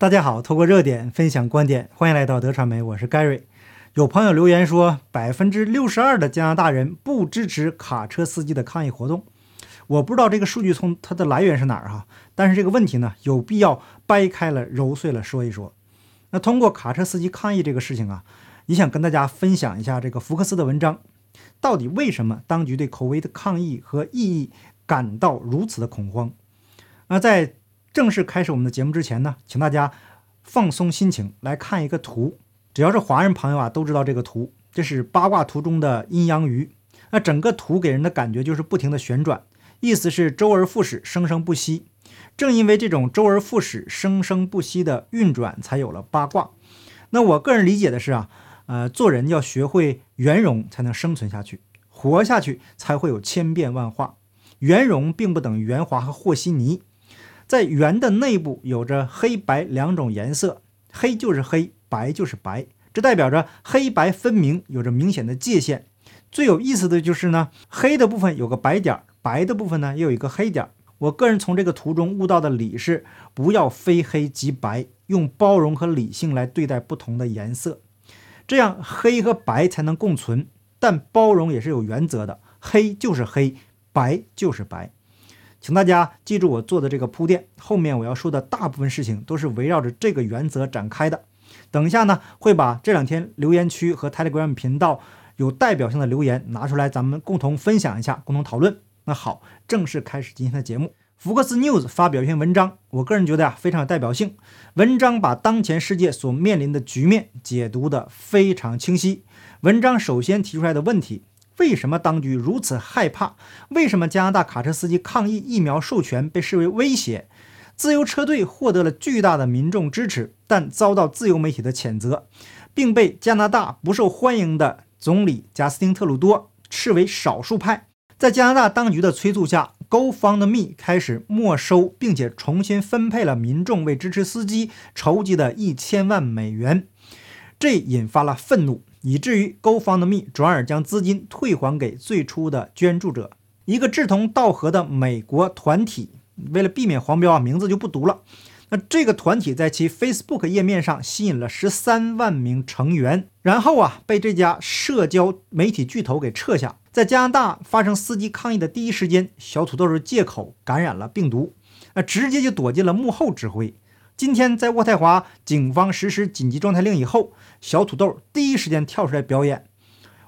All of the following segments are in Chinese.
大家好，透过热点分享观点，欢迎来到德传媒，我是 Gary。有朋友留言说，百分之六十二的加拿大人不支持卡车司机的抗议活动。我不知道这个数据从它的来源是哪儿哈，但是这个问题呢，有必要掰开了揉碎了说一说。那通过卡车司机抗议这个事情啊，也想跟大家分享一下这个福克斯的文章，到底为什么当局对口味的抗议和异议感到如此的恐慌？那在正式开始我们的节目之前呢，请大家放松心情来看一个图。只要是华人朋友啊，都知道这个图，这是八卦图中的阴阳鱼。那整个图给人的感觉就是不停的旋转，意思是周而复始，生生不息。正因为这种周而复始、生生不息的运转，才有了八卦。那我个人理解的是啊，呃，做人要学会圆融，才能生存下去，活下去才会有千变万化。圆融并不等于圆滑和和稀泥。在圆的内部有着黑白两种颜色，黑就是黑，白就是白，这代表着黑白分明，有着明显的界限。最有意思的就是呢，黑的部分有个白点儿，白的部分呢又有一个黑点儿。我个人从这个图中悟到的理是：不要非黑即白，用包容和理性来对待不同的颜色，这样黑和白才能共存。但包容也是有原则的，黑就是黑，白就是白。请大家记住我做的这个铺垫，后面我要说的大部分事情都是围绕着这个原则展开的。等一下呢，会把这两天留言区和 Telegram 频道有代表性的留言拿出来，咱们共同分享一下，共同讨论。那好，正式开始今天的节目。福克斯 News 发表一篇文章，我个人觉得呀非常有代表性。文章把当前世界所面临的局面解读得非常清晰。文章首先提出来的问题。为什么当局如此害怕？为什么加拿大卡车司机抗议疫苗授权被视为威胁？自由车队获得了巨大的民众支持，但遭到自由媒体的谴责，并被加拿大不受欢迎的总理贾斯汀·特鲁多视为少数派。在加拿大当局的催促下，GoFundMe 开始没收并且重新分配了民众为支持司机筹集的一千万美元，这引发了愤怒。以至于 GoFundMe 转而将资金退还给最初的捐助者，一个志同道合的美国团体。为了避免黄标啊，名字就不读了。那这个团体在其 Facebook 页面上吸引了十三万名成员，然后啊，被这家社交媒体巨头给撤下。在加拿大发生司机抗议的第一时间，小土豆是借口感染了病毒，那直接就躲进了幕后指挥。今天在渥太华，警方实施紧急状态令以后，小土豆第一时间跳出来表演。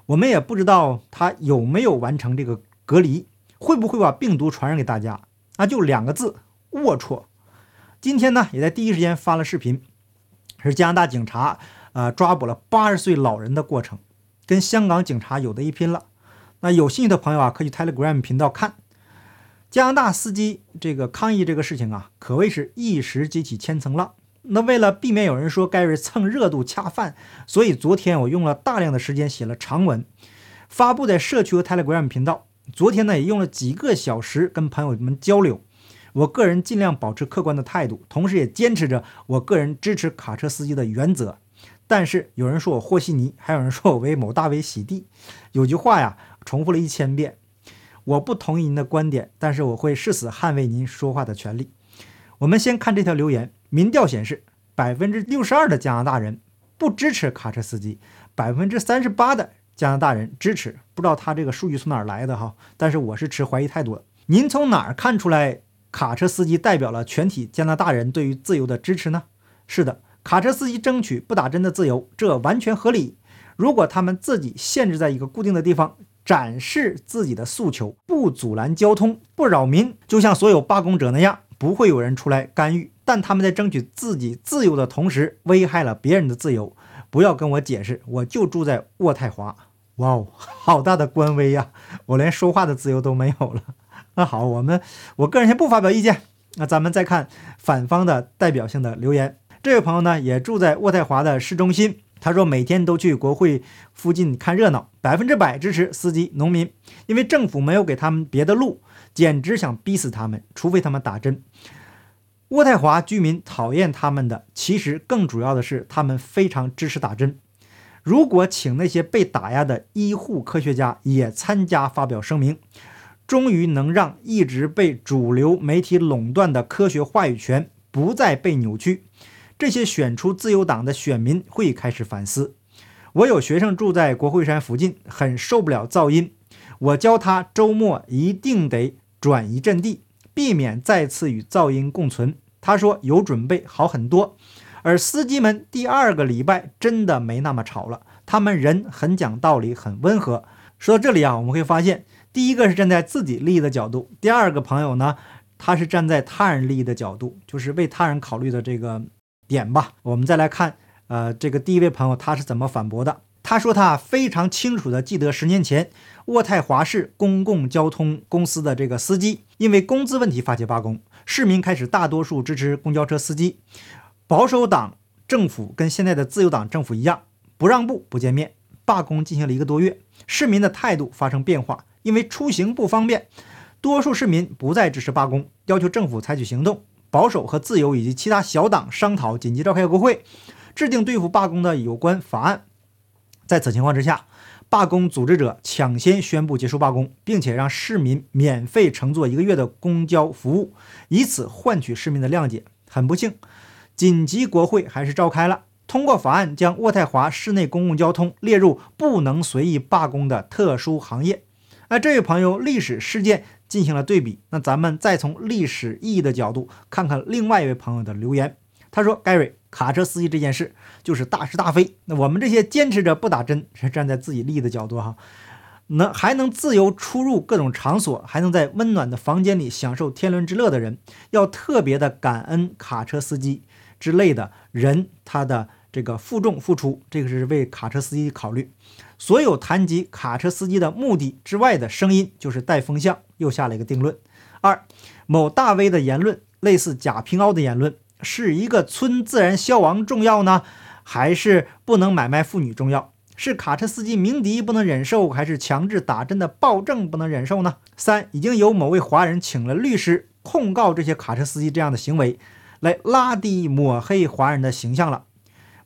我们也不知道他有没有完成这个隔离，会不会把病毒传染给大家？那就两个字：龌龊。今天呢，也在第一时间发了视频，是加拿大警察呃抓捕了八十岁老人的过程，跟香港警察有的一拼了。那有兴趣的朋友啊，可以 Telegram 频道看。加拿大司机这个抗议这个事情啊，可谓是一时激起千层浪。那为了避免有人说盖瑞蹭热度恰饭，所以昨天我用了大量的时间写了长文，发布在社区和 Telegram 频道。昨天呢，也用了几个小时跟朋友们交流。我个人尽量保持客观的态度，同时也坚持着我个人支持卡车司机的原则。但是有人说我和稀泥，还有人说我为某大 V 洗地。有句话呀，重复了一千遍。我不同意您的观点，但是我会誓死捍卫您说话的权利。我们先看这条留言，民调显示，百分之六十二的加拿大人不支持卡车司机，百分之三十八的加拿大人支持。不知道他这个数据从哪儿来的哈，但是我是持怀疑态度的。您从哪儿看出来卡车司机代表了全体加拿大人对于自由的支持呢？是的，卡车司机争取不打针的自由，这完全合理。如果他们自己限制在一个固定的地方。展示自己的诉求，不阻拦交通，不扰民，就像所有罢工者那样，不会有人出来干预。但他们在争取自己自由的同时，危害了别人的自由。不要跟我解释，我就住在渥太华。哇哦，好大的官威呀！我连说话的自由都没有了。那好，我们我个人先不发表意见。那咱们再看反方的代表性的留言。这位朋友呢，也住在渥太华的市中心。他说：“每天都去国会附近看热闹，百分之百支持司机、农民，因为政府没有给他们别的路，简直想逼死他们，除非他们打针。渥太华居民讨厌他们的，其实更主要的是他们非常支持打针。如果请那些被打压的医护科学家也参加发表声明，终于能让一直被主流媒体垄断的科学话语权不再被扭曲。”这些选出自由党的选民会开始反思。我有学生住在国会山附近，很受不了噪音。我教他周末一定得转移阵地，避免再次与噪音共存。他说有准备好很多。而司机们第二个礼拜真的没那么吵了，他们人很讲道理，很温和。说到这里啊，我们会发现，第一个是站在自己利益的角度，第二个朋友呢，他是站在他人利益的角度，就是为他人考虑的这个点吧。我们再来看，呃，这个第一位朋友他是怎么反驳的？他说他非常清楚的记得十年前渥太华市公共交通公司的这个司机因为工资问题发起罢工，市民开始大多数支持公交车司机。保守党政府跟现在的自由党政府一样，不让步、不见面，罢工进行了一个多月。市民的态度发生变化，因为出行不方便，多数市民不再支持罢工，要求政府采取行动。保守和自由以及其他小党商讨紧急召开国会，制定对付罢工的有关法案。在此情况之下，罢工组织者抢先宣布结束罢工，并且让市民免费乘坐一个月的公交服务，以此换取市民的谅解。很不幸。紧急国会还是召开了，通过法案将渥太华市内公共交通列入不能随意罢工的特殊行业。那这位朋友历史事件进行了对比，那咱们再从历史意义的角度看看另外一位朋友的留言。他说：“Gary，卡车司机这件事就是大是大非。那我们这些坚持着不打针，是站在自己利益的角度哈，能还能自由出入各种场所，还能在温暖的房间里享受天伦之乐的人，要特别的感恩卡车司机。”之类的人，他的这个负重付出，这个是为卡车司机考虑。所有谈及卡车司机的目的之外的声音，就是带风向，又下了一个定论。二，某大 V 的言论，类似贾平凹的言论，是一个村自然消亡重要呢，还是不能买卖妇女重要？是卡车司机鸣笛不能忍受，还是强制打针的暴政不能忍受呢？三，已经有某位华人请了律师控告这些卡车司机这样的行为。来拉低抹黑华人的形象了。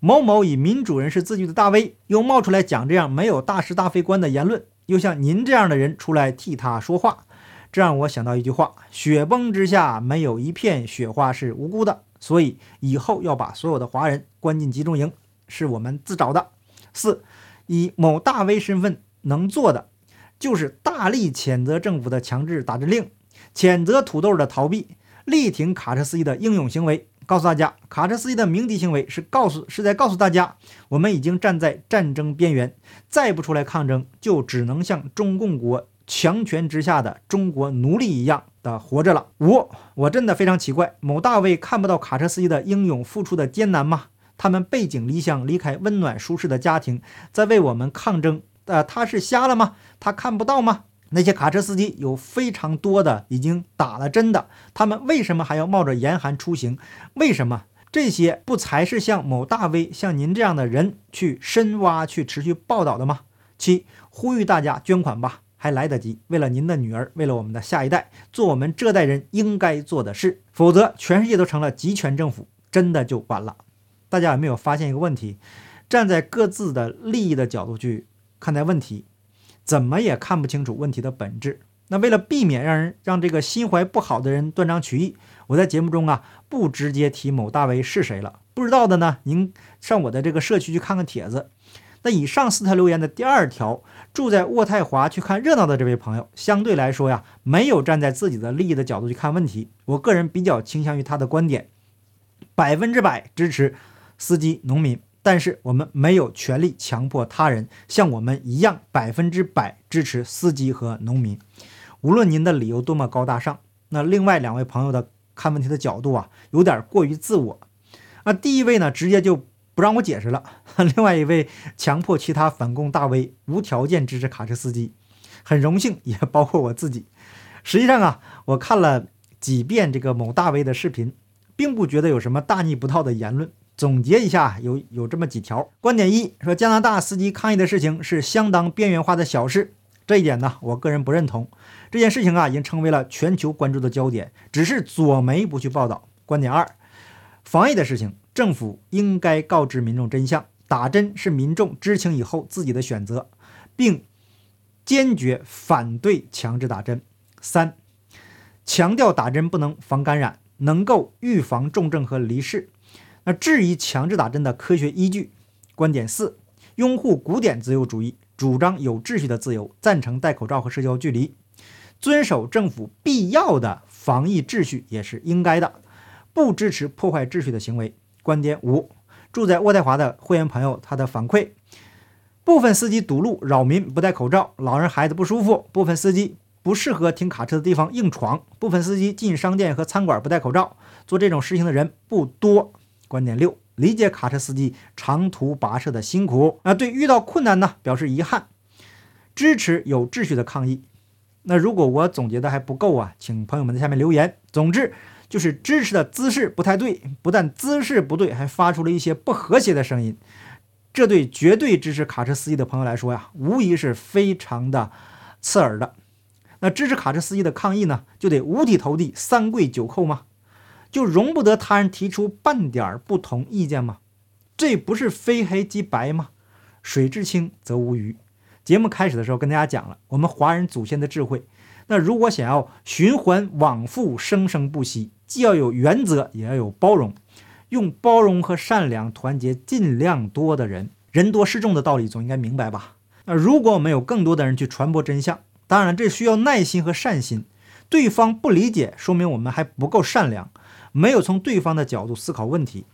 某某以民主人士自居的大 V 又冒出来讲这样没有大是大非观的言论，又像您这样的人出来替他说话，这让我想到一句话：雪崩之下没有一片雪花是无辜的。所以以后要把所有的华人关进集中营，是我们自找的。四，以某大 V 身份能做的，就是大力谴责政府的强制打针令，谴责土豆的逃避。力挺卡车司机的英勇行为，告诉大家，卡车司机的鸣笛行为是告诉是在告诉大家，我们已经站在战争边缘，再不出来抗争，就只能像中共国强权之下的中国奴隶一样的活着了。五，我真的非常奇怪，某大卫看不到卡车司机的英勇付出的艰难吗？他们背井离乡，离开温暖舒适的家庭，在为我们抗争。呃，他是瞎了吗？他看不到吗？那些卡车司机有非常多的已经打了针的，他们为什么还要冒着严寒出行？为什么这些不才是像某大 V 像您这样的人去深挖、去持续报道的吗？七，呼吁大家捐款吧，还来得及。为了您的女儿，为了我们的下一代，做我们这代人应该做的事，否则全世界都成了集权政府，真的就完了。大家有没有发现一个问题？站在各自的利益的角度去看待问题。怎么也看不清楚问题的本质。那为了避免让人让这个心怀不好的人断章取义，我在节目中啊不直接提某大 V 是谁了。不知道的呢，您上我的这个社区去看看帖子。那以上四条留言的第二条，住在渥太华去看热闹的这位朋友，相对来说呀，没有站在自己的利益的角度去看问题。我个人比较倾向于他的观点，百分之百支持司机、农民。但是我们没有权利强迫他人像我们一样百分之百支持司机和农民，无论您的理由多么高大上。那另外两位朋友的看问题的角度啊，有点过于自我。那第一位呢，直接就不让我解释了；另外一位强迫其他反共大 V 无条件支持卡车司机，很荣幸，也包括我自己。实际上啊，我看了几遍这个某大 V 的视频，并不觉得有什么大逆不道的言论。总结一下，有有这么几条观点：一说加拿大司机抗议的事情是相当边缘化的小事，这一点呢，我个人不认同。这件事情啊，已经成为了全球关注的焦点，只是左媒不去报道。观点二，防疫的事情，政府应该告知民众真相，打针是民众知情以后自己的选择，并坚决反对强制打针。三，强调打针不能防感染，能够预防重症和离世。那质疑强制打针的科学依据。观点四：拥护古典自由主义，主张有秩序的自由，赞成戴口罩和社交距离，遵守政府必要的防疫秩序也是应该的，不支持破坏秩序的行为。观点五：住在渥太华的会员朋友他的反馈。部分司机堵路扰民，不戴口罩，老人孩子不舒服。部分司机不适合停卡车的地方硬闯。部分司机进商店和餐馆不戴口罩。做这种事情的人不多。观点六：理解卡车司机长途跋涉的辛苦啊，对遇到困难呢表示遗憾，支持有秩序的抗议。那如果我总结的还不够啊，请朋友们在下面留言。总之就是支持的姿势不太对，不但姿势不对，还发出了一些不和谐的声音。这对绝对支持卡车司机的朋友来说呀，无疑是非常的刺耳的。那支持卡车司机的抗议呢，就得五体投地、三跪九叩吗？就容不得他人提出半点不同意见吗？这不是非黑即白吗？水至清则无鱼。节目开始的时候跟大家讲了，我们华人祖先的智慧。那如果想要循环往复、生生不息，既要有原则，也要有包容。用包容和善良团结尽量多的人，人多势众的道理总应该明白吧？那如果我们有更多的人去传播真相，当然这需要耐心和善心。对方不理解，说明我们还不够善良，没有从对方的角度思考问题，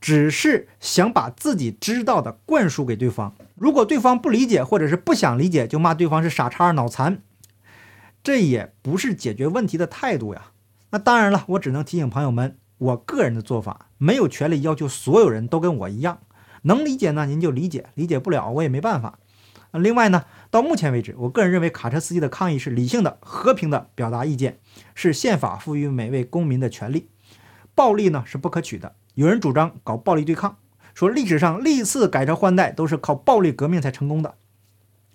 只是想把自己知道的灌输给对方。如果对方不理解或者是不想理解，就骂对方是傻叉、脑残，这也不是解决问题的态度呀。那当然了，我只能提醒朋友们。我个人的做法没有权利要求所有人都跟我一样，能理解呢您就理解，理解不了我也没办法。另外呢，到目前为止，我个人认为卡车司机的抗议是理性的、和平的表达意见，是宪法赋予每位公民的权利。暴力呢是不可取的。有人主张搞暴力对抗，说历史上历次改朝换代都是靠暴力革命才成功的。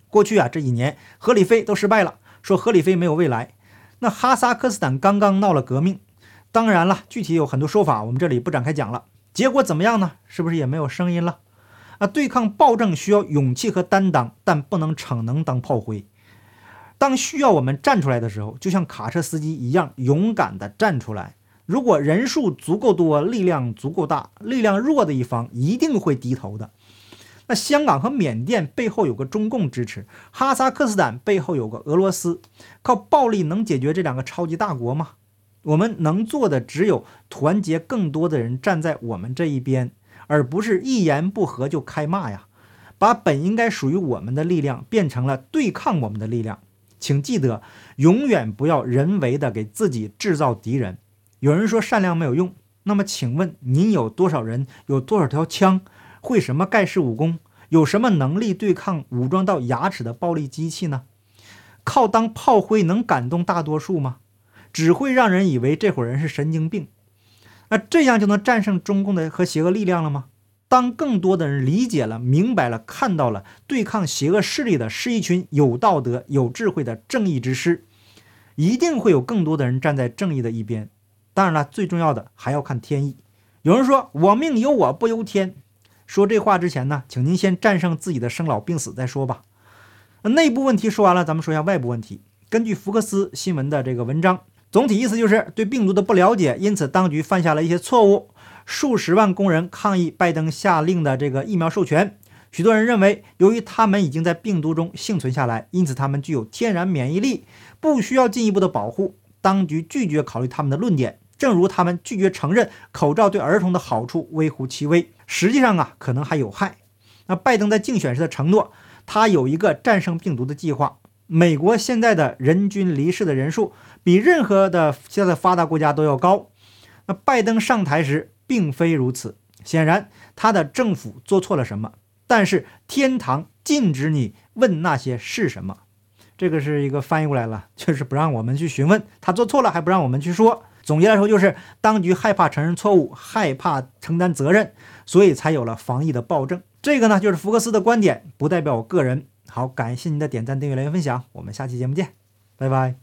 过去啊这几年合理飞都失败了，说合理飞没有未来。那哈萨克斯坦刚刚闹了革命。当然了，具体有很多说法，我们这里不展开讲了。结果怎么样呢？是不是也没有声音了？那，对抗暴政需要勇气和担当，但不能逞能当炮灰。当需要我们站出来的时候，就像卡车司机一样勇敢地站出来。如果人数足够多，力量足够大，力量弱的一方一定会低头的。那香港和缅甸背后有个中共支持，哈萨克斯坦背后有个俄罗斯，靠暴力能解决这两个超级大国吗？我们能做的只有团结更多的人站在我们这一边，而不是一言不合就开骂呀！把本应该属于我们的力量变成了对抗我们的力量。请记得，永远不要人为的给自己制造敌人。有人说善良没有用，那么请问您有多少人？有多少条枪？会什么盖世武功？有什么能力对抗武装到牙齿的暴力机器呢？靠当炮灰能感动大多数吗？只会让人以为这伙人是神经病，那这样就能战胜中共的和邪恶力量了吗？当更多的人理解了、明白了、看到了，对抗邪恶势力的是一群有道德、有智慧的正义之师，一定会有更多的人站在正义的一边。当然了，最重要的还要看天意。有人说：“我命由我不由天。”说这话之前呢，请您先战胜自己的生老病死再说吧。内部问题说完了，咱们说一下外部问题。根据福克斯新闻的这个文章。总体意思就是对病毒的不了解，因此当局犯下了一些错误。数十万工人抗议拜登下令的这个疫苗授权。许多人认为，由于他们已经在病毒中幸存下来，因此他们具有天然免疫力，不需要进一步的保护。当局拒绝考虑他们的论点，正如他们拒绝承认口罩对儿童的好处微乎其微，实际上啊，可能还有害。那拜登在竞选时的承诺，他有一个战胜病毒的计划。美国现在的人均离世的人数比任何的现在发达国家都要高。那拜登上台时并非如此，显然他的政府做错了什么。但是天堂禁止你问那些是什么，这个是一个翻译过来了，就是不让我们去询问他做错了，还不让我们去说。总结来说，就是当局害怕承认错误，害怕承担责任，所以才有了防疫的暴政。这个呢，就是福克斯的观点，不代表我个人。好，感谢您的点赞、订阅、留言、分享，我们下期节目见，拜拜。